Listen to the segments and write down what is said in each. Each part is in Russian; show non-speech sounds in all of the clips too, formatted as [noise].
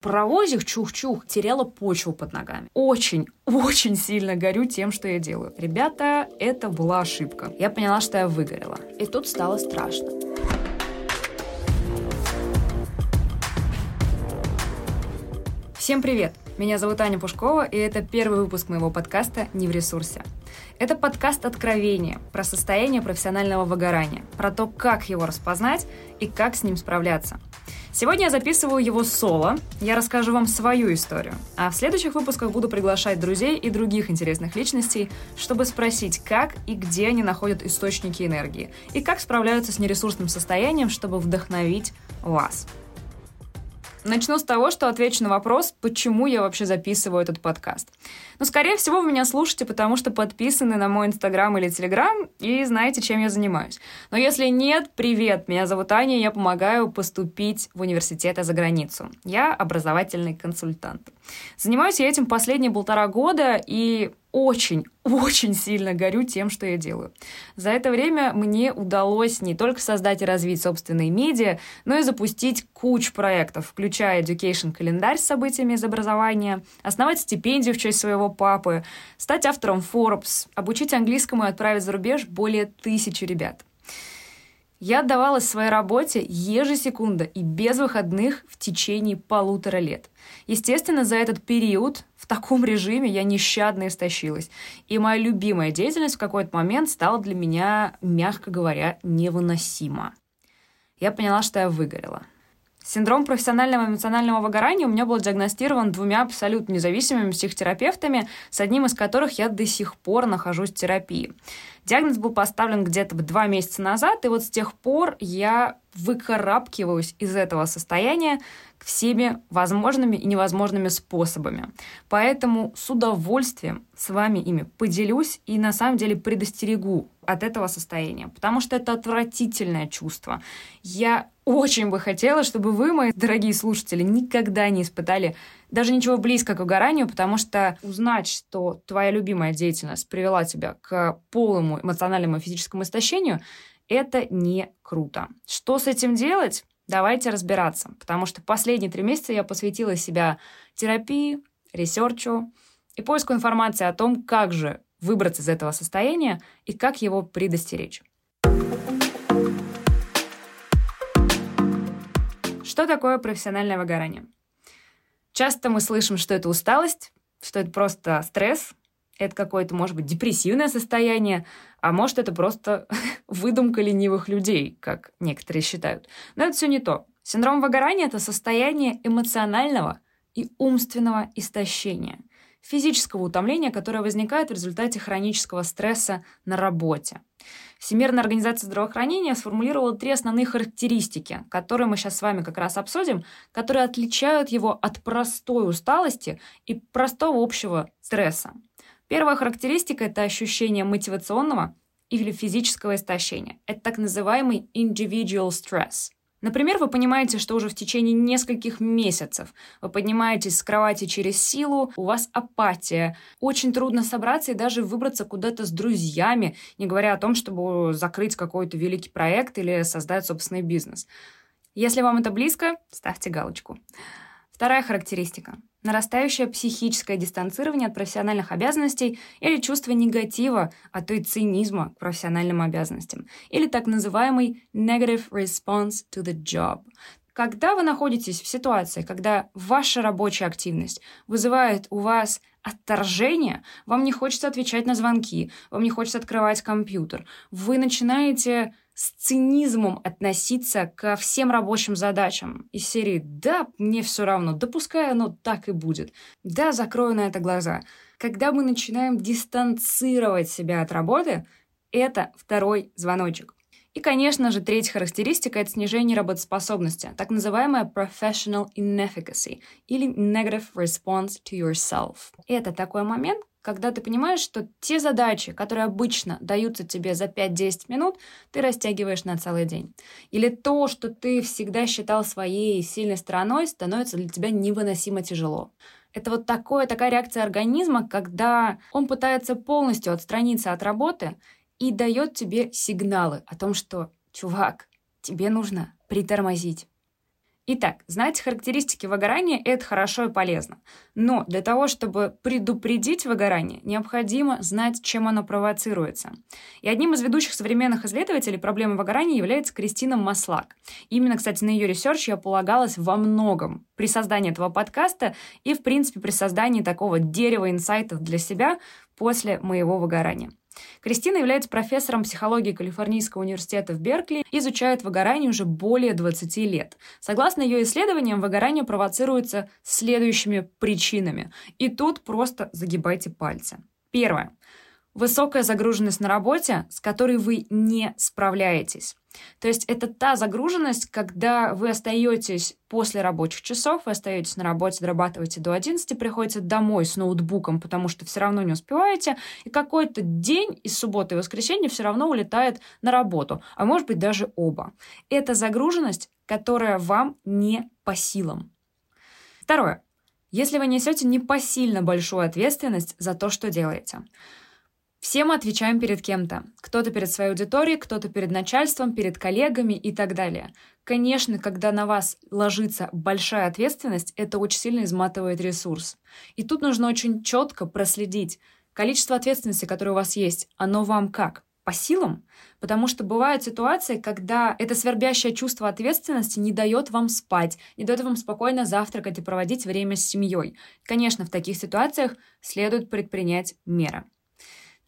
паровозик чух-чух теряла почву под ногами. Очень, очень сильно горю тем, что я делаю. Ребята, это была ошибка. Я поняла, что я выгорела. И тут стало страшно. Всем привет! Меня зовут Аня Пушкова, и это первый выпуск моего подкаста «Не в ресурсе». Это подкаст откровения про состояние профессионального выгорания, про то, как его распознать и как с ним справляться. Сегодня я записываю его соло, я расскажу вам свою историю, а в следующих выпусках буду приглашать друзей и других интересных личностей, чтобы спросить, как и где они находят источники энергии, и как справляются с нересурсным состоянием, чтобы вдохновить вас. Начну с того, что отвечу на вопрос, почему я вообще записываю этот подкаст. Ну, скорее всего, вы меня слушаете, потому что подписаны на мой Инстаграм или Телеграм и знаете, чем я занимаюсь. Но если нет, привет, меня зовут Аня, я помогаю поступить в университеты за границу. Я образовательный консультант. Занимаюсь я этим последние полтора года, и очень, [laughs] очень сильно горю тем, что я делаю. За это время мне удалось не только создать и развить собственные медиа, но и запустить кучу проектов, включая Education календарь с событиями из образования, основать стипендию в честь своего папы, стать автором Forbes, обучить английскому и отправить за рубеж более тысячи ребят. Я отдавалась своей работе ежесекунда и без выходных в течение полутора лет. Естественно, за этот период в таком режиме я нещадно истощилась. И моя любимая деятельность в какой-то момент стала для меня, мягко говоря, невыносима. Я поняла, что я выгорела. Синдром профессионального эмоционального выгорания у меня был диагностирован двумя абсолютно независимыми психотерапевтами, с одним из которых я до сих пор нахожусь в терапии. Диагноз был поставлен где-то два месяца назад, и вот с тех пор я выкарабкиваюсь из этого состояния всеми возможными и невозможными способами. Поэтому с удовольствием с вами ими поделюсь и на самом деле предостерегу от этого состояния, потому что это отвратительное чувство. Я очень бы хотела, чтобы вы, мои дорогие слушатели, никогда не испытали даже ничего близко к выгоранию, потому что узнать, что твоя любимая деятельность привела тебя к полному эмоциональному и физическому истощению, это не круто. Что с этим делать? Давайте разбираться, потому что последние три месяца я посвятила себя терапии, research у и поиску информации о том, как же выбраться из этого состояния и как его предостеречь. Что такое профессиональное выгорание? Часто мы слышим, что это усталость, что это просто стресс, это какое-то, может быть, депрессивное состояние, а может, это просто [laughs] выдумка ленивых людей, как некоторые считают. Но это все не то. Синдром выгорания — это состояние эмоционального и умственного истощения, физического утомления, которое возникает в результате хронического стресса на работе. Всемирная организация здравоохранения сформулировала три основные характеристики, которые мы сейчас с вами как раз обсудим, которые отличают его от простой усталости и простого общего стресса. Первая характеристика – это ощущение мотивационного или физического истощения. Это так называемый individual stress – Например, вы понимаете, что уже в течение нескольких месяцев вы поднимаетесь с кровати через силу, у вас апатия, очень трудно собраться и даже выбраться куда-то с друзьями, не говоря о том, чтобы закрыть какой-то великий проект или создать собственный бизнес. Если вам это близко, ставьте галочку. Вторая характеристика – нарастающее психическое дистанцирование от профессиональных обязанностей или чувство негатива, а то и цинизма к профессиональным обязанностям, или так называемый negative response to the job. Когда вы находитесь в ситуации, когда ваша рабочая активность вызывает у вас отторжение, вам не хочется отвечать на звонки, вам не хочется открывать компьютер, вы начинаете с цинизмом относиться ко всем рабочим задачам из серии «Да, мне все равно, да пускай оно так и будет, да, закрою на это глаза». Когда мы начинаем дистанцировать себя от работы, это второй звоночек. И, конечно же, третья характеристика — это снижение работоспособности, так называемая professional inefficacy или negative response to yourself. Это такой момент, когда ты понимаешь, что те задачи, которые обычно даются тебе за 5-10 минут, ты растягиваешь на целый день. Или то, что ты всегда считал своей сильной стороной, становится для тебя невыносимо тяжело. Это вот такое, такая реакция организма, когда он пытается полностью отстраниться от работы и дает тебе сигналы о том, что, чувак, тебе нужно притормозить. Итак, знать характеристики выгорания – это хорошо и полезно. Но для того, чтобы предупредить выгорание, необходимо знать, чем оно провоцируется. И одним из ведущих современных исследователей проблемы выгорания является Кристина Маслак. Именно, кстати, на ее research я полагалась во многом при создании этого подкаста и, в принципе, при создании такого дерева инсайтов для себя после моего выгорания. Кристина является профессором психологии Калифорнийского университета в Беркли и изучает выгорание уже более 20 лет. Согласно ее исследованиям, выгорание провоцируется следующими причинами. И тут просто загибайте пальцы. Первое. Высокая загруженность на работе, с которой вы не справляетесь. То есть это та загруженность, когда вы остаетесь после рабочих часов, вы остаетесь на работе, дорабатываете до 11, приходите домой с ноутбуком, потому что все равно не успеваете, и какой-то день из субботы и воскресенья все равно улетает на работу, а может быть даже оба. Это загруженность, которая вам не по силам. Второе. Если вы несете непосильно большую ответственность за то, что делаете – все мы отвечаем перед кем-то. Кто-то перед своей аудиторией, кто-то перед начальством, перед коллегами и так далее. Конечно, когда на вас ложится большая ответственность, это очень сильно изматывает ресурс. И тут нужно очень четко проследить количество ответственности, которое у вас есть, оно вам как? По силам? Потому что бывают ситуации, когда это свербящее чувство ответственности не дает вам спать, не дает вам спокойно завтракать и проводить время с семьей. Конечно, в таких ситуациях следует предпринять меры.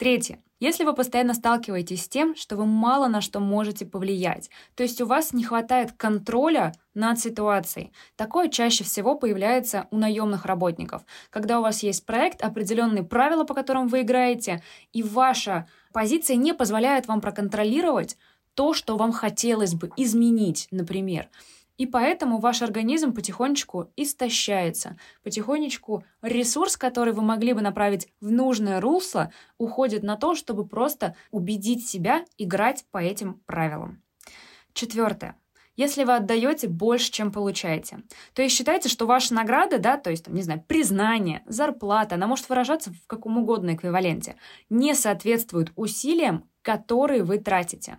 Третье. Если вы постоянно сталкиваетесь с тем, что вы мало на что можете повлиять, то есть у вас не хватает контроля над ситуацией, такое чаще всего появляется у наемных работников, когда у вас есть проект, определенные правила, по которым вы играете, и ваша позиция не позволяет вам проконтролировать то, что вам хотелось бы изменить, например. И поэтому ваш организм потихонечку истощается. Потихонечку ресурс, который вы могли бы направить в нужное русло, уходит на то, чтобы просто убедить себя играть по этим правилам. Четвертое. Если вы отдаете больше, чем получаете, то есть считайте, что ваша награда, да, то есть, там, не знаю, признание, зарплата, она может выражаться в каком угодно эквиваленте, не соответствует усилиям, которые вы тратите.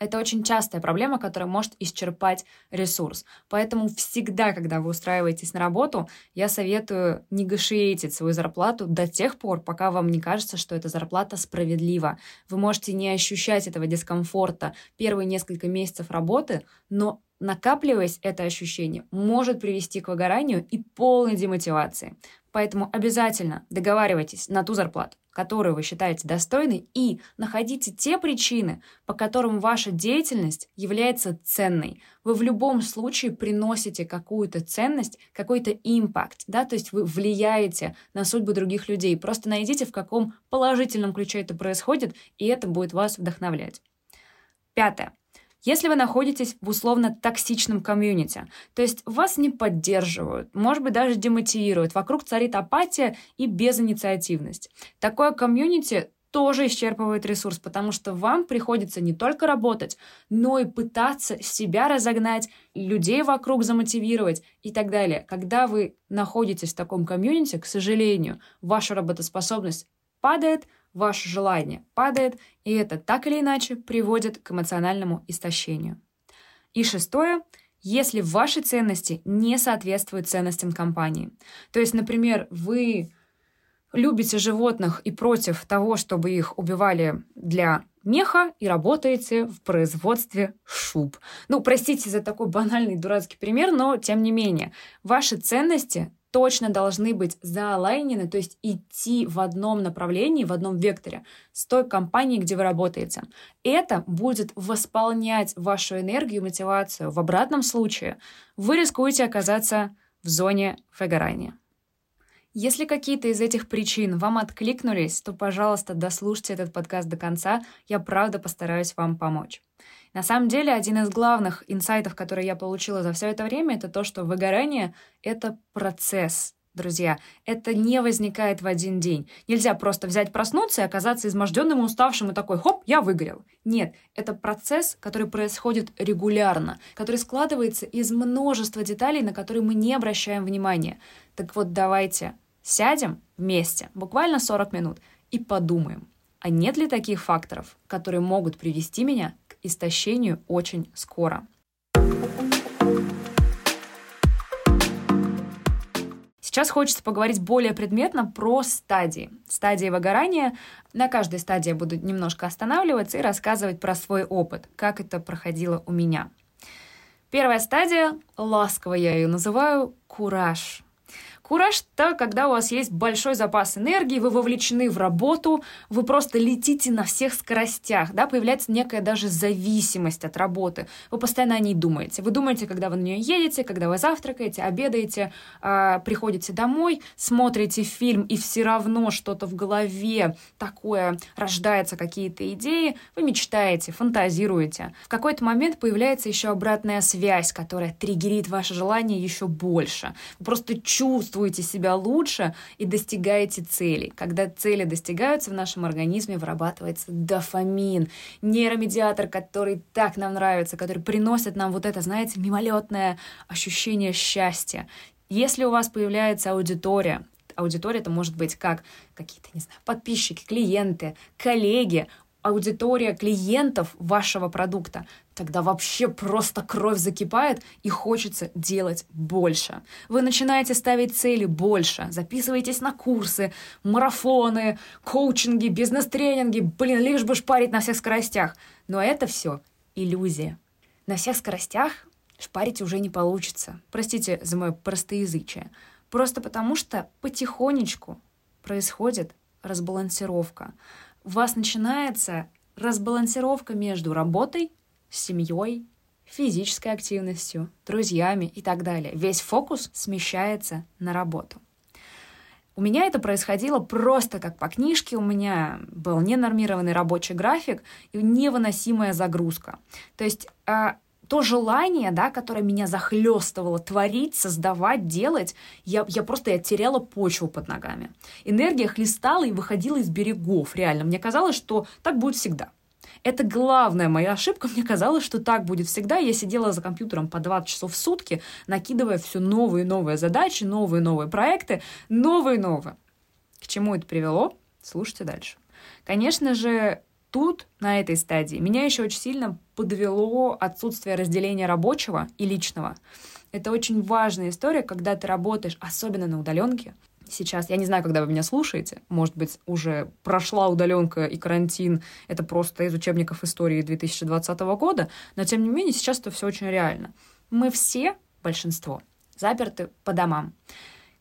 Это очень частая проблема, которая может исчерпать ресурс. Поэтому всегда, когда вы устраиваетесь на работу, я советую негашиетить свою зарплату до тех пор, пока вам не кажется, что эта зарплата справедлива. Вы можете не ощущать этого дискомфорта первые несколько месяцев работы, но накапливаясь это ощущение, может привести к выгоранию и полной демотивации. Поэтому обязательно договаривайтесь на ту зарплату, которую вы считаете достойной, и находите те причины, по которым ваша деятельность является ценной. Вы в любом случае приносите какую-то ценность, какой-то импакт, да, то есть вы влияете на судьбу других людей. Просто найдите, в каком положительном ключе это происходит, и это будет вас вдохновлять. Пятое. Если вы находитесь в условно токсичном комьюнити, то есть вас не поддерживают, может быть, даже демотивируют, вокруг царит апатия и безинициативность. Такое комьюнити тоже исчерпывает ресурс, потому что вам приходится не только работать, но и пытаться себя разогнать, людей вокруг замотивировать и так далее. Когда вы находитесь в таком комьюнити, к сожалению, ваша работоспособность падает, ваше желание падает, и это так или иначе приводит к эмоциональному истощению. И шестое если ваши ценности не соответствуют ценностям компании. То есть, например, вы любите животных и против того, чтобы их убивали для меха и работаете в производстве шуб. Ну, простите за такой банальный дурацкий пример, но тем не менее, ваши ценности точно должны быть заалайнены, то есть идти в одном направлении, в одном векторе с той компанией, где вы работаете. Это будет восполнять вашу энергию мотивацию. В обратном случае вы рискуете оказаться в зоне выгорания. Если какие-то из этих причин вам откликнулись, то, пожалуйста, дослушайте этот подкаст до конца. Я правда постараюсь вам помочь. На самом деле, один из главных инсайтов, которые я получила за все это время, это то, что выгорание — это процесс, друзья. Это не возникает в один день. Нельзя просто взять, проснуться и оказаться изможденным и уставшим и такой, хоп, я выгорел. Нет, это процесс, который происходит регулярно, который складывается из множества деталей, на которые мы не обращаем внимания. Так вот, давайте сядем вместе, буквально 40 минут, и подумаем, а нет ли таких факторов, которые могут привести меня истощению очень скоро. Сейчас хочется поговорить более предметно про стадии. Стадии выгорания. На каждой стадии я буду немножко останавливаться и рассказывать про свой опыт, как это проходило у меня. Первая стадия, ласково я ее называю, кураж. Кураж — это когда у вас есть большой запас энергии, вы вовлечены в работу, вы просто летите на всех скоростях, да, появляется некая даже зависимость от работы. Вы постоянно о ней думаете. Вы думаете, когда вы на нее едете, когда вы завтракаете, обедаете, э, приходите домой, смотрите фильм, и все равно что-то в голове такое рождается, какие-то идеи, вы мечтаете, фантазируете. В какой-то момент появляется еще обратная связь, которая триггерит ваше желание еще больше. Вы просто чувствуете, чувствуете себя лучше и достигаете целей. Когда цели достигаются, в нашем организме вырабатывается дофамин, нейромедиатор, который так нам нравится, который приносит нам вот это, знаете, мимолетное ощущение счастья. Если у вас появляется аудитория, аудитория это может быть как какие-то, не знаю, подписчики, клиенты, коллеги, аудитория клиентов вашего продукта, тогда вообще просто кровь закипает и хочется делать больше. Вы начинаете ставить цели больше, записываетесь на курсы, марафоны, коучинги, бизнес-тренинги, блин, лишь бы шпарить на всех скоростях. Но это все иллюзия. На всех скоростях шпарить уже не получится. Простите за мое простоязычие. Просто потому что потихонечку происходит разбалансировка у вас начинается разбалансировка между работой, семьей, физической активностью, друзьями и так далее. Весь фокус смещается на работу. У меня это происходило просто как по книжке. У меня был ненормированный рабочий график и невыносимая загрузка. То есть а, то желание, да, которое меня захлестывало творить, создавать, делать, я, я просто я теряла почву под ногами. Энергия хлестала и выходила из берегов, реально. Мне казалось, что так будет всегда. Это главная моя ошибка. [laughs] Мне казалось, что так будет всегда. Я сидела за компьютером по 20 часов в сутки, накидывая все новые и новые задачи, новые и новые проекты, новые и новые. К чему это привело? Слушайте дальше. Конечно же, тут, на этой стадии, меня еще очень сильно подвело отсутствие разделения рабочего и личного. Это очень важная история, когда ты работаешь, особенно на удаленке. Сейчас, я не знаю, когда вы меня слушаете, может быть, уже прошла удаленка и карантин, это просто из учебников истории 2020 года, но тем не менее сейчас это все очень реально. Мы все, большинство, заперты по домам.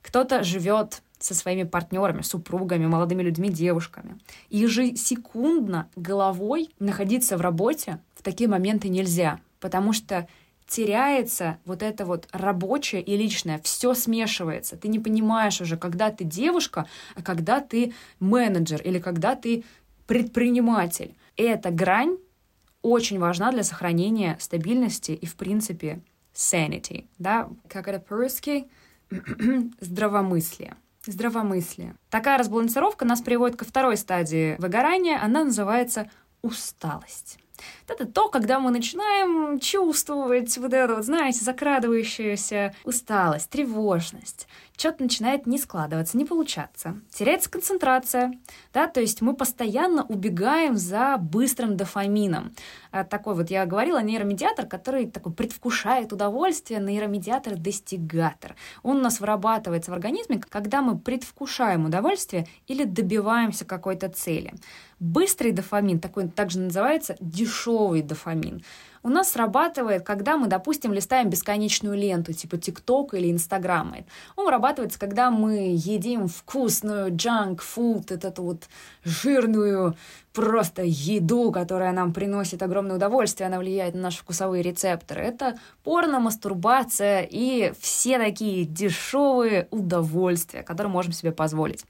Кто-то живет со своими партнерами, супругами, молодыми людьми, девушками. И ежесекундно головой находиться в работе в такие моменты нельзя, потому что теряется вот это вот рабочее и личное, все смешивается. Ты не понимаешь уже, когда ты девушка, а когда ты менеджер или когда ты предприниматель. Эта грань очень важна для сохранения стабильности и, в принципе, sanity, да, как это по-русски, [clears throat] здравомыслие здравомыслие. Такая разбалансировка нас приводит ко второй стадии выгорания, она называется усталость. Это то, когда мы начинаем чувствовать вот это вот, знаете, закрадывающуюся усталость, тревожность. Что-то начинает не складываться, не получаться. Теряется концентрация, да, то есть мы постоянно убегаем за быстрым дофамином. А такой вот, я говорила, нейромедиатор, который такой предвкушает удовольствие, нейромедиатор-достигатор. Он у нас вырабатывается в организме, когда мы предвкушаем удовольствие или добиваемся какой-то цели. Быстрый дофамин, такой также называется дешевый дофамин, у нас срабатывает, когда мы, допустим, листаем бесконечную ленту, типа ТикТок или Инстаграма. Он вырабатывается, когда мы едим вкусную junk food, вот эту вот жирную просто еду, которая нам приносит огромное удовольствие, она влияет на наши вкусовые рецепторы. Это порно, мастурбация и все такие дешевые удовольствия, которые можем себе позволить.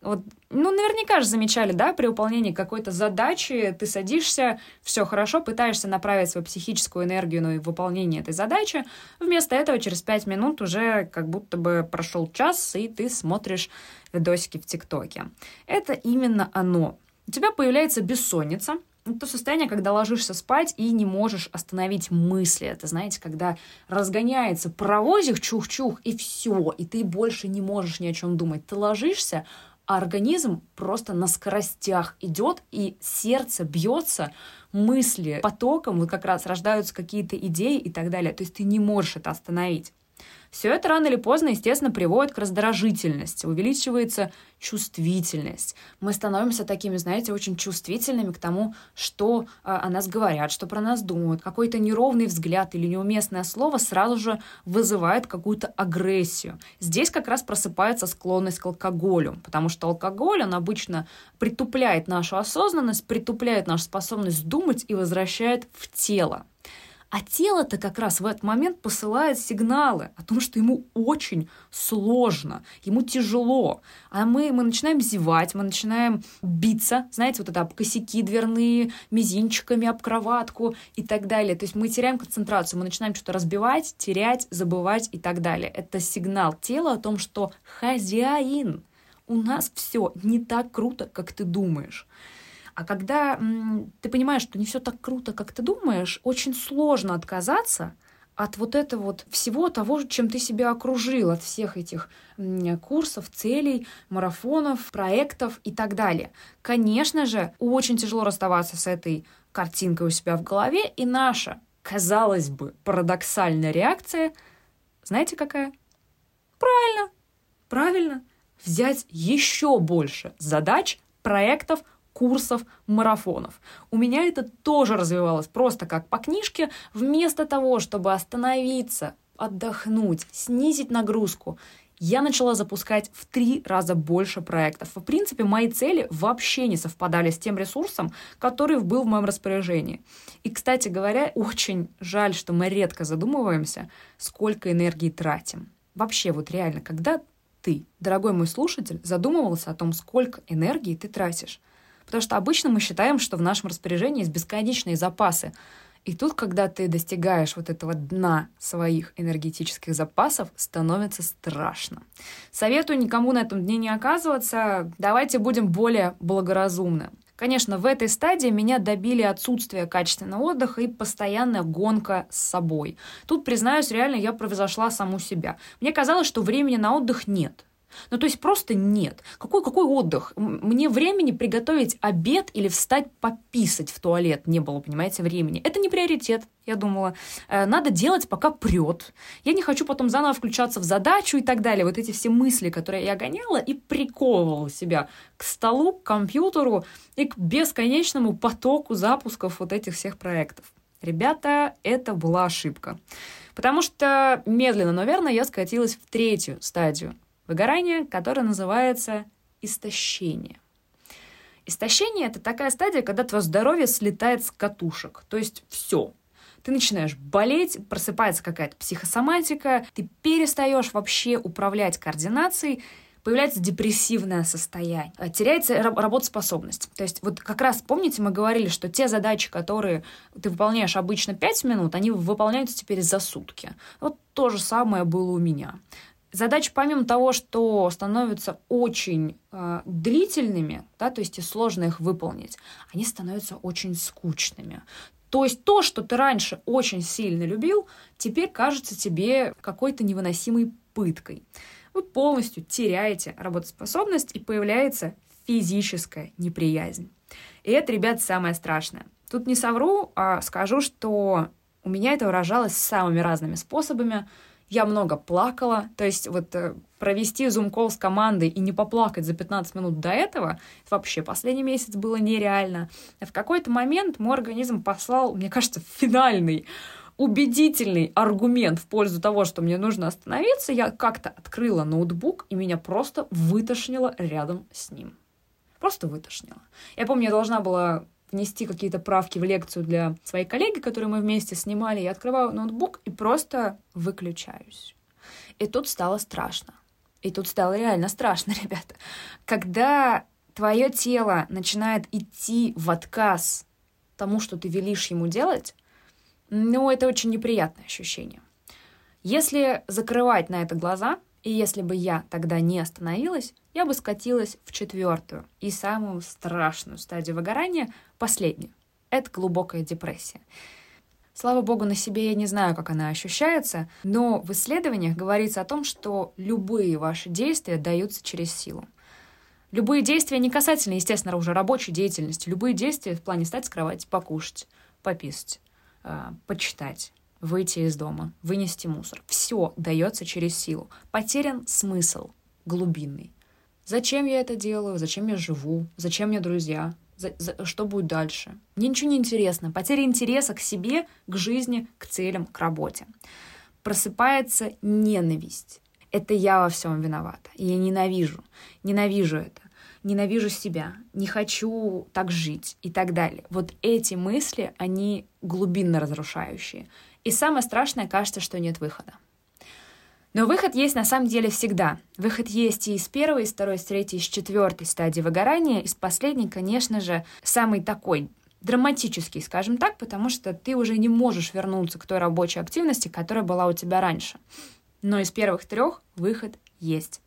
Вот, ну, наверняка же замечали, да, при выполнении какой-то задачи ты садишься, все хорошо, пытаешься направить свою психическую энергию на выполнение этой задачи. Вместо этого через пять минут уже как будто бы прошел час, и ты смотришь видосики в ТикТоке. Это именно оно. У тебя появляется бессонница, то состояние, когда ложишься спать и не можешь остановить мысли. Это, знаете, когда разгоняется паровозик, чух-чух, и все, и ты больше не можешь ни о чем думать. Ты ложишься, а организм просто на скоростях идет, и сердце бьется, мысли потоком, вот как раз рождаются какие-то идеи и так далее. То есть ты не можешь это остановить. Все это рано или поздно, естественно, приводит к раздражительности, увеличивается чувствительность. Мы становимся такими, знаете, очень чувствительными к тому, что а, о нас говорят, что про нас думают. Какой-то неровный взгляд или неуместное слово сразу же вызывает какую-то агрессию. Здесь как раз просыпается склонность к алкоголю, потому что алкоголь, он обычно притупляет нашу осознанность, притупляет нашу способность думать и возвращает в тело. А тело-то как раз в этот момент посылает сигналы о том, что ему очень сложно, ему тяжело. А мы, мы начинаем зевать, мы начинаем биться, знаете, вот это об косяки дверные, мизинчиками об кроватку и так далее. То есть мы теряем концентрацию, мы начинаем что-то разбивать, терять, забывать и так далее. Это сигнал тела о том, что хозяин, у нас все не так круто, как ты думаешь. А когда м, ты понимаешь, что не все так круто, как ты думаешь, очень сложно отказаться от вот этого вот всего того, чем ты себя окружил, от всех этих курсов, целей, марафонов, проектов и так далее. Конечно же, очень тяжело расставаться с этой картинкой у себя в голове, и наша, казалось бы, парадоксальная реакция, знаете какая? Правильно, правильно, взять еще больше задач, проектов, курсов, марафонов. У меня это тоже развивалось просто как по книжке. Вместо того, чтобы остановиться, отдохнуть, снизить нагрузку, я начала запускать в три раза больше проектов. В принципе, мои цели вообще не совпадали с тем ресурсом, который был в моем распоряжении. И, кстати говоря, очень жаль, что мы редко задумываемся, сколько энергии тратим. Вообще, вот реально, когда ты, дорогой мой слушатель, задумывался о том, сколько энергии ты тратишь. Потому что обычно мы считаем, что в нашем распоряжении есть бесконечные запасы. И тут, когда ты достигаешь вот этого дна своих энергетических запасов, становится страшно. Советую никому на этом дне не оказываться. Давайте будем более благоразумны. Конечно, в этой стадии меня добили отсутствие качественного отдыха и постоянная гонка с собой. Тут, признаюсь, реально я превзошла саму себя. Мне казалось, что времени на отдых нет. Ну, то есть просто нет. Какой, какой отдых? Мне времени приготовить обед или встать пописать в туалет не было, понимаете, времени. Это не приоритет, я думала. Э, надо делать, пока прет. Я не хочу потом заново включаться в задачу и так далее. Вот эти все мысли, которые я гоняла и приковывала себя к столу, к компьютеру и к бесконечному потоку запусков вот этих всех проектов. Ребята, это была ошибка. Потому что медленно, но верно я скатилась в третью стадию Выгорание, которое называется истощение. Истощение — это такая стадия, когда твое здоровье слетает с катушек. То есть все. Ты начинаешь болеть, просыпается какая-то психосоматика, ты перестаешь вообще управлять координацией, появляется депрессивное состояние, э, теряется работоспособность. То есть вот как раз, помните, мы говорили, что те задачи, которые ты выполняешь обычно 5 минут, они выполняются теперь за сутки. Вот то же самое было у меня. Задачи, помимо того, что становятся очень э, длительными, да, то есть и сложно их выполнить, они становятся очень скучными. То есть то, что ты раньше очень сильно любил, теперь кажется тебе какой-то невыносимой пыткой. Вы полностью теряете работоспособность и появляется физическая неприязнь. И это, ребят, самое страшное. Тут не совру, а скажу, что у меня это выражалось самыми разными способами – я много плакала, то есть вот э, провести зум-кол с командой и не поплакать за 15 минут до этого, вообще последний месяц было нереально. В какой-то момент мой организм послал, мне кажется, финальный убедительный аргумент в пользу того, что мне нужно остановиться, я как-то открыла ноутбук, и меня просто вытошнило рядом с ним. Просто вытошнило. Я помню, я должна была внести какие-то правки в лекцию для своей коллеги, которую мы вместе снимали, я открываю ноутбук и просто выключаюсь. И тут стало страшно. И тут стало реально страшно, [laughs] ребята. Когда твое тело начинает идти в отказ тому, что ты велишь ему делать, ну, это очень неприятное ощущение. Если закрывать на это глаза, и если бы я тогда не остановилась, я бы скатилась в четвертую и самую страшную стадию выгорания, последнюю. Это глубокая депрессия. Слава богу, на себе я не знаю, как она ощущается, но в исследованиях говорится о том, что любые ваши действия даются через силу. Любые действия не касательно, естественно, уже рабочей деятельности. Любые действия в плане встать с кровати, покушать, пописать, э, почитать, выйти из дома, вынести мусор. Все дается через силу. Потерян смысл глубинный. Зачем я это делаю? Зачем я живу? Зачем мне друзья? За, за, что будет дальше? Мне ничего не интересно. Потеря интереса к себе, к жизни, к целям, к работе. Просыпается ненависть. Это я во всем виновата. Я ненавижу. Ненавижу это. Ненавижу себя. Не хочу так жить и так далее. Вот эти мысли, они глубинно разрушающие. И самое страшное, кажется, что нет выхода. Но выход есть на самом деле всегда. Выход есть и из первой, из второй, из третьей, из четвертой стадии выгорания. Из последней, конечно же, самый такой драматический, скажем так, потому что ты уже не можешь вернуться к той рабочей активности, которая была у тебя раньше. Но из первых трех выход есть.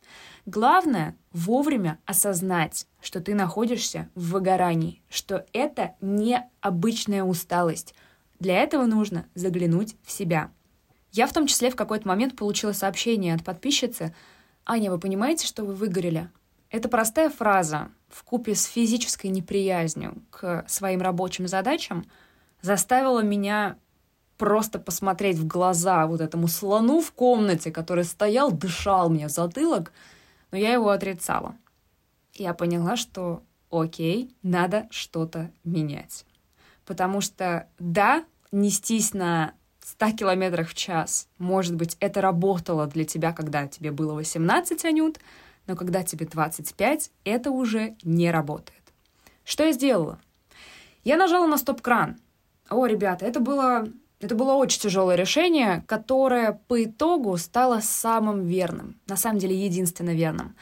Главное вовремя осознать, что ты находишься в выгорании, что это не обычная усталость. Для этого нужно заглянуть в себя – я в том числе в какой-то момент получила сообщение от подписчицы «Аня, вы понимаете, что вы выгорели?» Это простая фраза в купе с физической неприязнью к своим рабочим задачам заставила меня просто посмотреть в глаза вот этому слону в комнате, который стоял, дышал мне в затылок, но я его отрицала. Я поняла, что окей, надо что-то менять. Потому что да, нестись на 100 километрах в час. Может быть, это работало для тебя, когда тебе было 18, Анют, но когда тебе 25, это уже не работает. Что я сделала? Я нажала на стоп-кран. О, ребята, это было, это было очень тяжелое решение, которое по итогу стало самым верным, на самом деле единственно верным.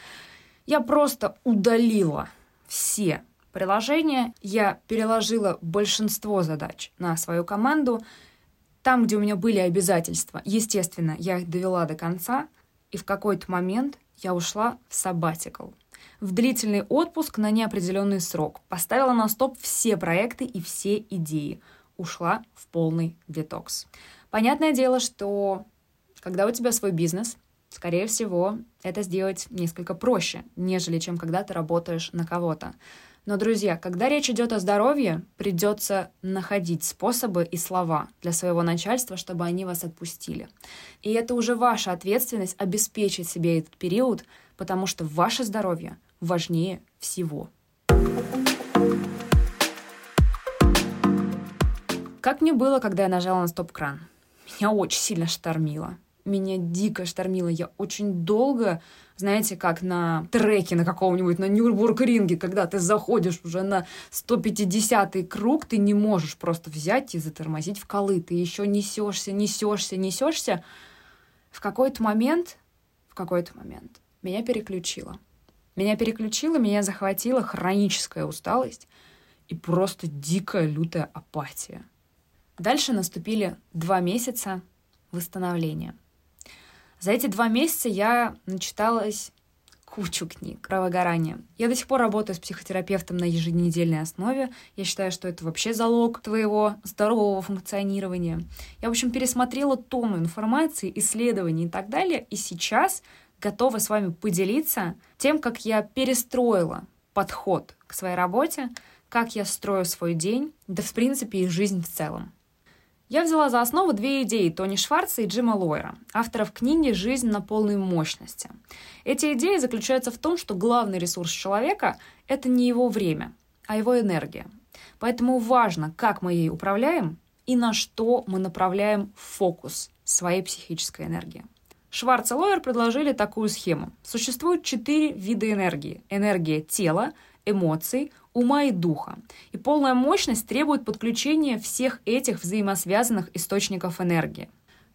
Я просто удалила все приложения, я переложила большинство задач на свою команду, там, где у меня были обязательства, естественно, я их довела до конца, и в какой-то момент я ушла в сабатикл. В длительный отпуск на неопределенный срок. Поставила на стоп все проекты и все идеи. Ушла в полный детокс. Понятное дело, что когда у тебя свой бизнес, скорее всего, это сделать несколько проще, нежели чем когда ты работаешь на кого-то. Но, друзья, когда речь идет о здоровье, придется находить способы и слова для своего начальства, чтобы они вас отпустили. И это уже ваша ответственность обеспечить себе этот период, потому что ваше здоровье важнее всего. Как мне было, когда я нажала на стоп-кран? Меня очень сильно штормило меня дико штормило. Я очень долго, знаете, как на треке на каком-нибудь, на Нюрбург-ринге, когда ты заходишь уже на 150-й круг, ты не можешь просто взять и затормозить в колы. Ты еще несешься, несешься, несешься. В какой-то момент, в какой-то момент меня переключило. Меня переключило, меня захватила хроническая усталость и просто дикая лютая апатия. Дальше наступили два месяца восстановления. За эти два месяца я начиталась кучу книг про выгорание. Я до сих пор работаю с психотерапевтом на еженедельной основе. Я считаю, что это вообще залог твоего здорового функционирования. Я, в общем, пересмотрела тонну информации, исследований и так далее, и сейчас готова с вами поделиться тем, как я перестроила подход к своей работе, как я строю свой день, да, в принципе, и жизнь в целом. Я взяла за основу две идеи Тони Шварца и Джима Лойера, авторов книги «Жизнь на полной мощности». Эти идеи заключаются в том, что главный ресурс человека – это не его время, а его энергия. Поэтому важно, как мы ей управляем и на что мы направляем фокус своей психической энергии. Шварц и Лойер предложили такую схему. Существует четыре вида энергии. Энергия тела, эмоций, ума и духа. И полная мощность требует подключения всех этих взаимосвязанных источников энергии.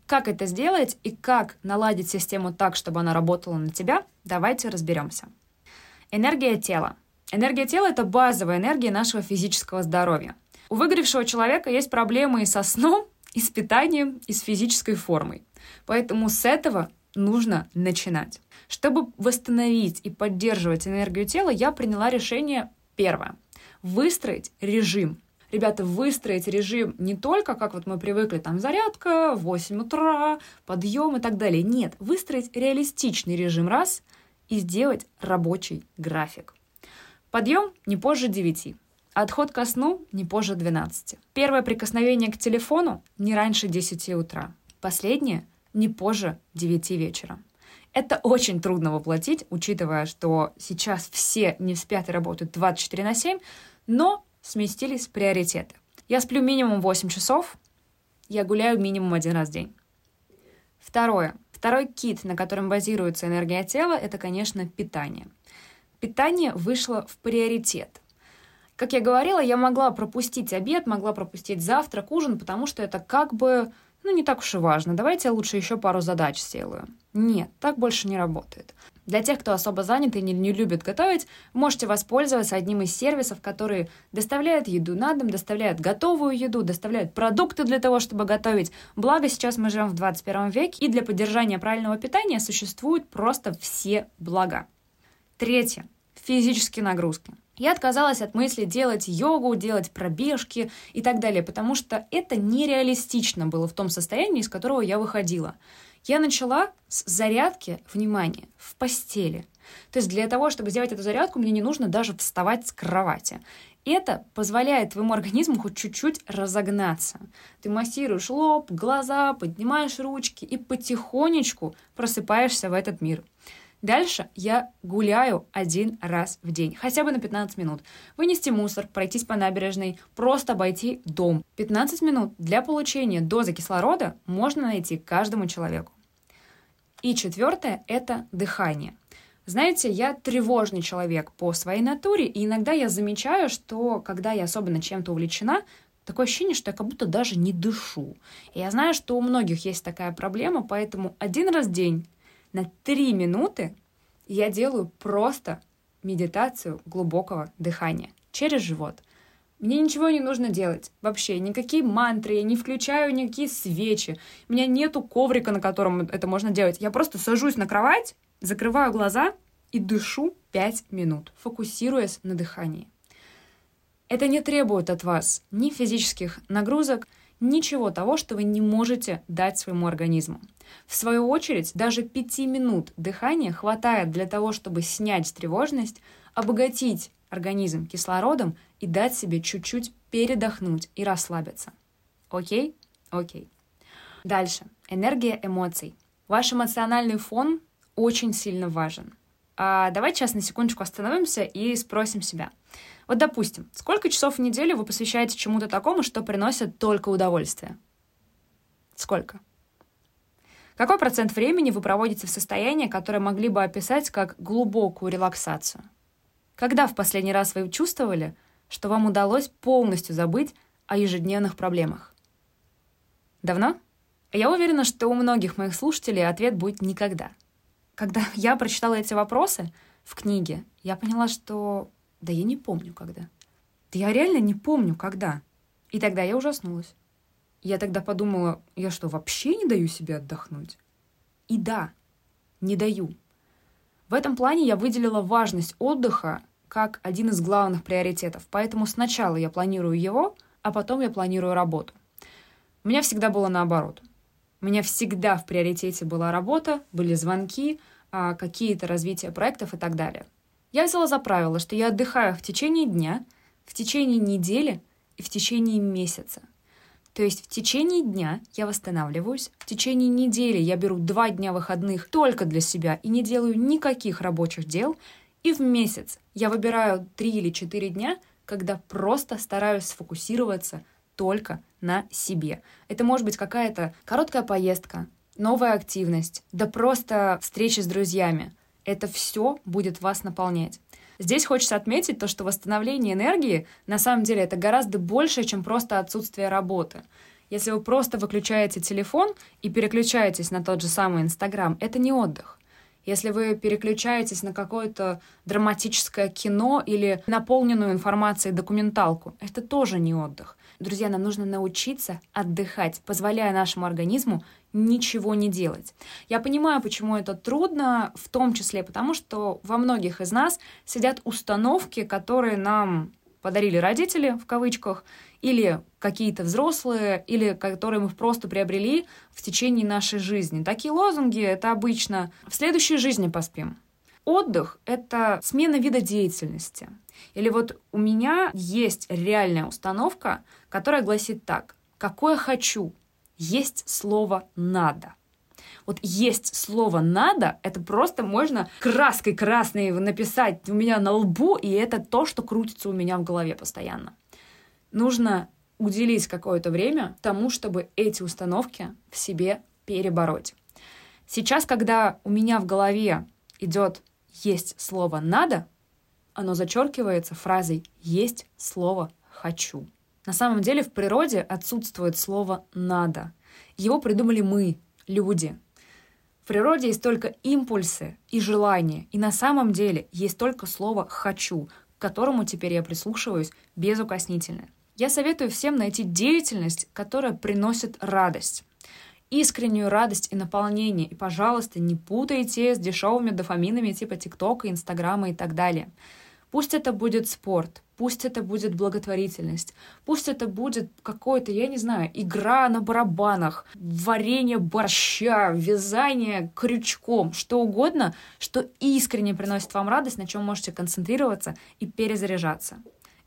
Как это сделать и как наладить систему так, чтобы она работала на тебя, давайте разберемся. Энергия тела. Энергия тела – это базовая энергия нашего физического здоровья. У выгоревшего человека есть проблемы и со сном, и с питанием, и с физической формой. Поэтому с этого нужно начинать. Чтобы восстановить и поддерживать энергию тела, я приняла решение Первое. Выстроить режим. Ребята, выстроить режим не только, как вот мы привыкли, там зарядка, 8 утра, подъем и так далее. Нет, выстроить реалистичный режим раз и сделать рабочий график. Подъем не позже 9. Отход ко сну не позже 12. Первое прикосновение к телефону не раньше 10 утра. Последнее не позже 9 вечера. Это очень трудно воплотить, учитывая, что сейчас все не спят и работают 24 на 7, но сместились приоритеты. Я сплю минимум 8 часов, я гуляю минимум один раз в день. Второе. Второй кит, на котором базируется энергия тела, это, конечно, питание. Питание вышло в приоритет. Как я говорила, я могла пропустить обед, могла пропустить завтрак, ужин, потому что это как бы ну, не так уж и важно, давайте я лучше еще пару задач сделаю. Нет, так больше не работает. Для тех, кто особо занят и не, не любит готовить, можете воспользоваться одним из сервисов, которые доставляют еду на дом, доставляют готовую еду, доставляют продукты для того, чтобы готовить. Благо, сейчас мы живем в 21 веке, и для поддержания правильного питания существуют просто все блага. Третье. Физические нагрузки. Я отказалась от мысли делать йогу, делать пробежки и так далее, потому что это нереалистично было в том состоянии, из которого я выходила. Я начала с зарядки, внимания в постели. То есть для того, чтобы сделать эту зарядку, мне не нужно даже вставать с кровати. Это позволяет твоему организму хоть чуть-чуть разогнаться. Ты массируешь лоб, глаза, поднимаешь ручки и потихонечку просыпаешься в этот мир. Дальше я гуляю один раз в день, хотя бы на 15 минут. Вынести мусор, пройтись по набережной, просто обойти дом. 15 минут для получения дозы кислорода можно найти каждому человеку. И четвертое — это дыхание. Знаете, я тревожный человек по своей натуре, и иногда я замечаю, что когда я особенно чем-то увлечена, такое ощущение, что я как будто даже не дышу. И я знаю, что у многих есть такая проблема, поэтому один раз в день на 3 минуты я делаю просто медитацию глубокого дыхания через живот. Мне ничего не нужно делать. Вообще, никакие мантры, я не включаю никакие свечи. У меня нету коврика, на котором это можно делать. Я просто сажусь на кровать, закрываю глаза и дышу 5 минут, фокусируясь на дыхании. Это не требует от вас ни физических нагрузок, ничего того, что вы не можете дать своему организму. В свою очередь, даже пяти минут дыхания хватает для того, чтобы снять тревожность, обогатить организм кислородом и дать себе чуть-чуть передохнуть и расслабиться. Окей? Окей. Дальше. Энергия эмоций. Ваш эмоциональный фон очень сильно важен. А давайте сейчас на секундочку остановимся и спросим себя. Вот, допустим, сколько часов в неделю вы посвящаете чему-то такому, что приносит только удовольствие? Сколько? Какой процент времени вы проводите в состоянии, которое могли бы описать как глубокую релаксацию? Когда в последний раз вы чувствовали, что вам удалось полностью забыть о ежедневных проблемах? Давно? Я уверена, что у многих моих слушателей ответ будет «никогда». Когда я прочитала эти вопросы в книге, я поняла, что да я не помню, когда. Да я реально не помню, когда. И тогда я ужаснулась. Я тогда подумала, я что, вообще не даю себе отдохнуть? И да, не даю. В этом плане я выделила важность отдыха как один из главных приоритетов, поэтому сначала я планирую его, а потом я планирую работу. У меня всегда было наоборот. У меня всегда в приоритете была работа, были звонки, а, какие-то развития проектов и так далее. Я взяла за правило, что я отдыхаю в течение дня, в течение недели и в течение месяца – то есть в течение дня я восстанавливаюсь, в течение недели я беру два дня выходных только для себя и не делаю никаких рабочих дел, и в месяц я выбираю три или четыре дня, когда просто стараюсь сфокусироваться только на себе. Это может быть какая-то короткая поездка, новая активность, да просто встреча с друзьями. Это все будет вас наполнять. Здесь хочется отметить то, что восстановление энергии на самом деле это гораздо больше, чем просто отсутствие работы. Если вы просто выключаете телефон и переключаетесь на тот же самый Инстаграм, это не отдых. Если вы переключаетесь на какое-то драматическое кино или наполненную информацией документалку, это тоже не отдых. Друзья, нам нужно научиться отдыхать, позволяя нашему организму ничего не делать. Я понимаю, почему это трудно, в том числе потому, что во многих из нас сидят установки, которые нам подарили родители, в кавычках, или какие-то взрослые, или которые мы просто приобрели в течение нашей жизни. Такие лозунги — это обычно «в следующей жизни поспим», отдых — это смена вида деятельности. Или вот у меня есть реальная установка, которая гласит так. Какое хочу, есть слово «надо». Вот есть слово «надо», это просто можно краской красной написать у меня на лбу, и это то, что крутится у меня в голове постоянно. Нужно уделить какое-то время тому, чтобы эти установки в себе перебороть. Сейчас, когда у меня в голове идет «есть слово «надо», оно зачеркивается фразой «есть слово «хочу». На самом деле в природе отсутствует слово «надо». Его придумали мы, люди. В природе есть только импульсы и желания, и на самом деле есть только слово «хочу», к которому теперь я прислушиваюсь безукоснительно. Я советую всем найти деятельность, которая приносит радость искреннюю радость и наполнение. И, пожалуйста, не путайте с дешевыми дофаминами типа ТикТока, Инстаграма и так далее. Пусть это будет спорт, пусть это будет благотворительность, пусть это будет какое-то, я не знаю, игра на барабанах, варенье борща, вязание крючком, что угодно, что искренне приносит вам радость, на чем можете концентрироваться и перезаряжаться.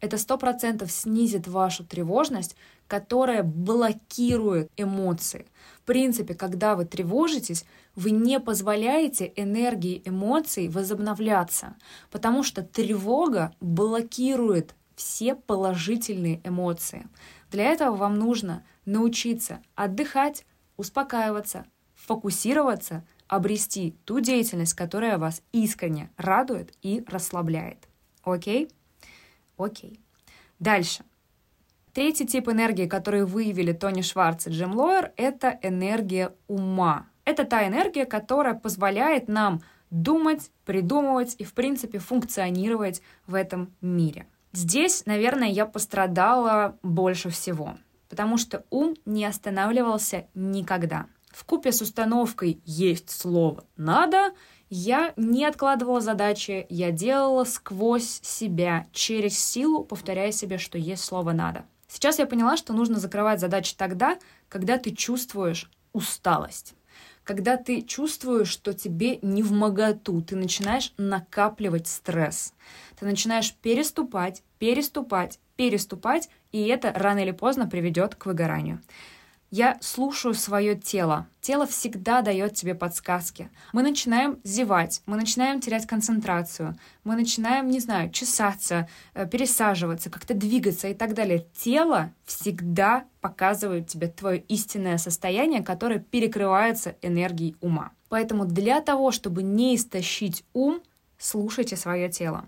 Это сто процентов снизит вашу тревожность, которая блокирует эмоции. В принципе, когда вы тревожитесь, вы не позволяете энергии эмоций возобновляться, потому что тревога блокирует все положительные эмоции. Для этого вам нужно научиться отдыхать, успокаиваться, фокусироваться, обрести ту деятельность, которая вас искренне радует и расслабляет. Окей? Окей. Дальше. Третий тип энергии, который выявили Тони Шварц и Джим Лойер, это энергия ума. Это та энергия, которая позволяет нам думать, придумывать и, в принципе, функционировать в этом мире. Здесь, наверное, я пострадала больше всего, потому что ум не останавливался никогда. В купе с установкой «есть слово надо» я не откладывала задачи, я делала сквозь себя, через силу, повторяя себе, что есть слово «надо». Сейчас я поняла, что нужно закрывать задачи тогда, когда ты чувствуешь усталость. Когда ты чувствуешь, что тебе не в моготу, ты начинаешь накапливать стресс. Ты начинаешь переступать, переступать, переступать, и это рано или поздно приведет к выгоранию. Я слушаю свое тело. Тело всегда дает тебе подсказки. Мы начинаем зевать, мы начинаем терять концентрацию, мы начинаем, не знаю, чесаться, э, пересаживаться, как-то двигаться и так далее. Тело всегда показывает тебе твое истинное состояние, которое перекрывается энергией ума. Поэтому для того, чтобы не истощить ум, слушайте свое тело.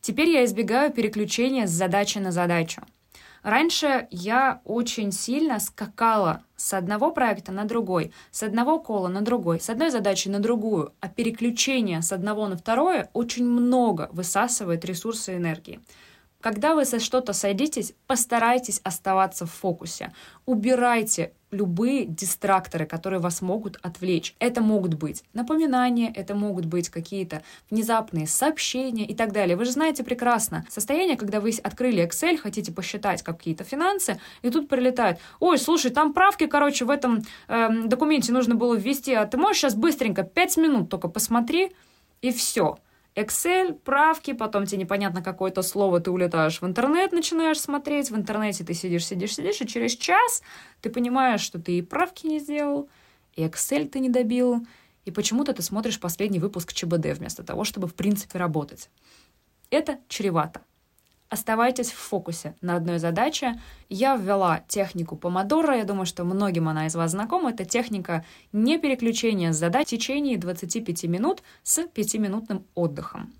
Теперь я избегаю переключения с задачи на задачу. Раньше я очень сильно скакала с одного проекта на другой, с одного кола на другой, с одной задачи на другую, а переключение с одного на второе очень много высасывает ресурсы энергии. Когда вы со что-то садитесь, постарайтесь оставаться в фокусе. Убирайте любые дистракторы, которые вас могут отвлечь. Это могут быть напоминания, это могут быть какие-то внезапные сообщения и так далее. Вы же знаете прекрасно состояние, когда вы открыли Excel, хотите посчитать какие-то финансы, и тут прилетает, ой, слушай, там правки, короче, в этом э, документе нужно было ввести, а ты можешь сейчас быстренько, 5 минут только посмотри, и все. Excel, правки, потом тебе непонятно какое-то слово, ты улетаешь в интернет, начинаешь смотреть, в интернете ты сидишь, сидишь, сидишь, и через час ты понимаешь, что ты и правки не сделал, и Excel ты не добил, и почему-то ты смотришь последний выпуск ЧБД вместо того, чтобы в принципе работать. Это чревато. Оставайтесь в фокусе на одной задаче. Я ввела технику помодора. Я думаю, что многим она из вас знакома. Это техника не переключения задач в течение 25 минут с 5-минутным отдыхом.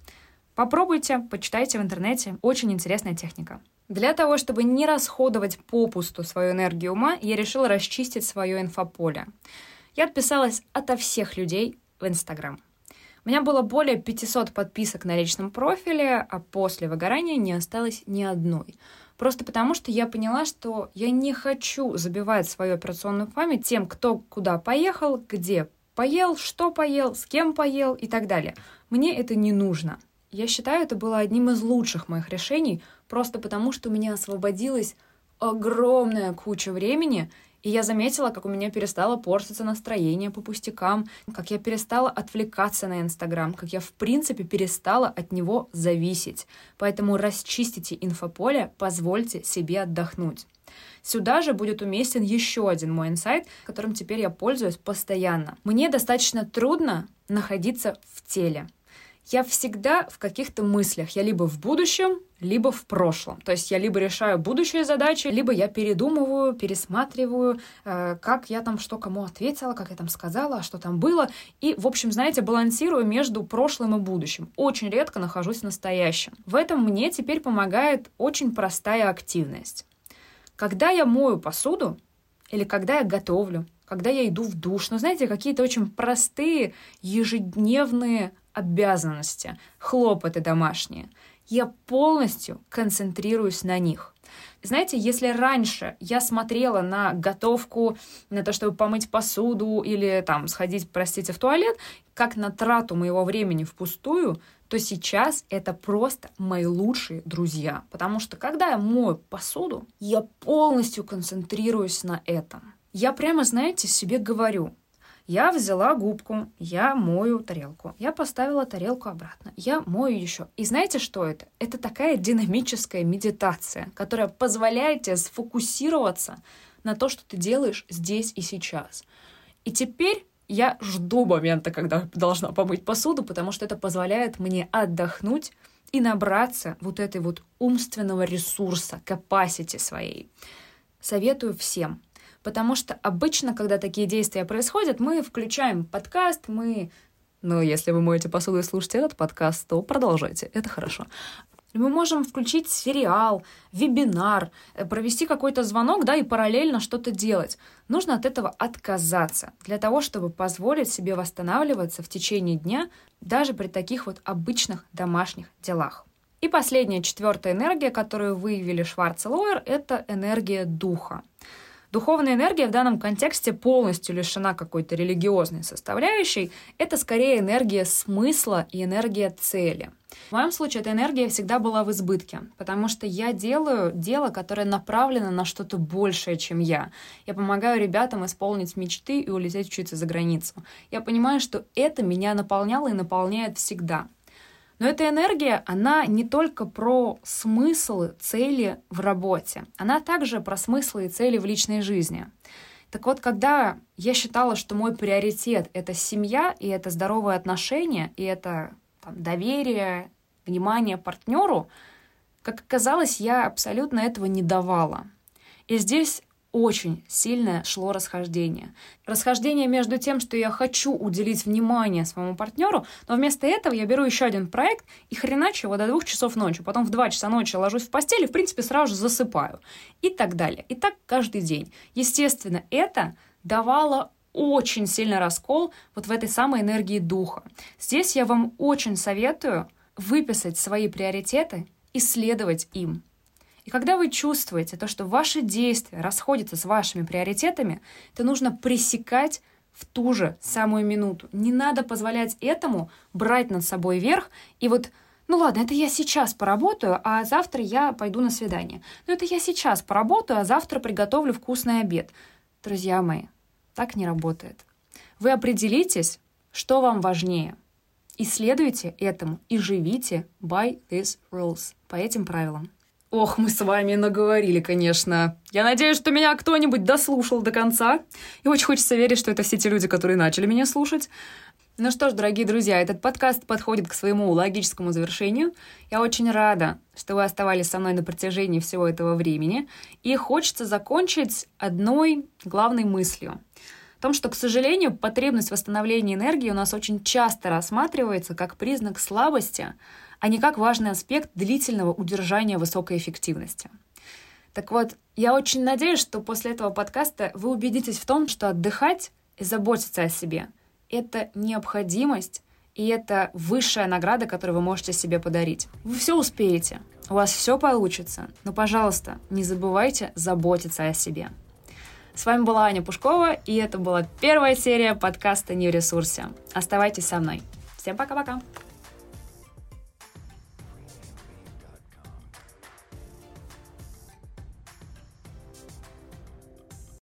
Попробуйте, почитайте в интернете. Очень интересная техника. Для того, чтобы не расходовать попусту свою энергию ума, я решила расчистить свое инфополе. Я отписалась ото всех людей в Инстаграм. Меня было более 500 подписок на личном профиле, а после выгорания не осталось ни одной. Просто потому, что я поняла, что я не хочу забивать свою операционную память тем, кто куда поехал, где поел, что поел, с кем поел и так далее. Мне это не нужно. Я считаю, это было одним из лучших моих решений, просто потому что у меня освободилась огромная куча времени, И я заметила, как у меня перестало портиться настроение по пустякам, как я перестала отвлекаться на Инстаграм, как я, в принципе, перестала от него зависеть. Поэтому расчистите инфополе, позвольте себе отдохнуть. Сюда же будет уместен еще один мой инсайт, которым теперь я пользуюсь постоянно. Мне достаточно трудно находиться в теле. Я всегда в каких-то мыслях. Я либо в будущем, либо в прошлом. То есть я либо решаю будущие задачи, либо я передумываю, пересматриваю, э, как я там что кому ответила, как я там сказала, что там было. И, в общем, знаете, балансирую между прошлым и будущим. Очень редко нахожусь в настоящем. В этом мне теперь помогает очень простая активность. Когда я мою посуду или когда я готовлю, когда я иду в душ, ну, знаете, какие-то очень простые ежедневные обязанности, хлопоты домашние, я полностью концентрируюсь на них. Знаете, если раньше я смотрела на готовку, на то, чтобы помыть посуду или там сходить, простите, в туалет, как на трату моего времени впустую, то сейчас это просто мои лучшие друзья. Потому что когда я мою посуду, я полностью концентрируюсь на этом. Я прямо, знаете, себе говорю, я взяла губку, я мою тарелку. Я поставила тарелку обратно. Я мою еще. И знаете, что это? Это такая динамическая медитация, которая позволяет тебе сфокусироваться на то, что ты делаешь здесь и сейчас. И теперь я жду момента, когда должна помыть посуду, потому что это позволяет мне отдохнуть и набраться вот этой вот умственного ресурса, capacity своей. Советую всем. Потому что обычно, когда такие действия происходят, мы включаем подкаст, мы ну, если вы моете посуду и слушаете этот подкаст, то продолжайте, это хорошо. Мы можем включить сериал, вебинар, э, провести какой-то звонок, да, и параллельно что-то делать. Нужно от этого отказаться для того, чтобы позволить себе восстанавливаться в течение дня даже при таких вот обычных домашних делах. И последняя, четвертая энергия, которую выявили Шварц это энергия духа. Духовная энергия в данном контексте полностью лишена какой-то религиозной составляющей. Это скорее энергия смысла и энергия цели. В моем случае эта энергия всегда была в избытке, потому что я делаю дело, которое направлено на что-то большее, чем я. Я помогаю ребятам исполнить мечты и улететь учиться за границу. Я понимаю, что это меня наполняло и наполняет всегда. Но эта энергия, она не только про смыслы, цели в работе, она также про смыслы и цели в личной жизни. Так вот, когда я считала, что мой приоритет — это семья, и это здоровые отношения, и это там, доверие, внимание партнеру, как оказалось, я абсолютно этого не давала. И здесь очень сильное шло расхождение. Расхождение между тем, что я хочу уделить внимание своему партнеру, но вместо этого я беру еще один проект и хреначу его до двух часов ночи. Потом в два часа ночи ложусь в постель и, в принципе, сразу же засыпаю. И так далее. И так каждый день. Естественно, это давало очень сильный раскол вот в этой самой энергии духа. Здесь я вам очень советую выписать свои приоритеты и следовать им. И когда вы чувствуете то, что ваши действия расходятся с вашими приоритетами, то нужно пресекать в ту же самую минуту. Не надо позволять этому брать над собой верх и вот ну ладно, это я сейчас поработаю, а завтра я пойду на свидание. Ну это я сейчас поработаю, а завтра приготовлю вкусный обед. Друзья мои, так не работает. Вы определитесь, что вам важнее. Исследуйте этому и живите by these rules, по этим правилам. Ох, мы с вами наговорили, конечно. Я надеюсь, что меня кто-нибудь дослушал до конца. И очень хочется верить, что это все те люди, которые начали меня слушать. Ну что ж, дорогие друзья, этот подкаст подходит к своему логическому завершению. Я очень рада, что вы оставались со мной на протяжении всего этого времени. И хочется закончить одной главной мыслью. В том, что, к сожалению, потребность восстановления энергии у нас очень часто рассматривается как признак слабости – а не как важный аспект длительного удержания высокой эффективности. Так вот, я очень надеюсь, что после этого подкаста вы убедитесь в том, что отдыхать и заботиться о себе — это необходимость, и это высшая награда, которую вы можете себе подарить. Вы все успеете, у вас все получится, но, пожалуйста, не забывайте заботиться о себе. С вами была Аня Пушкова, и это была первая серия подкаста «Не в ресурсе». Оставайтесь со мной. Всем пока-пока!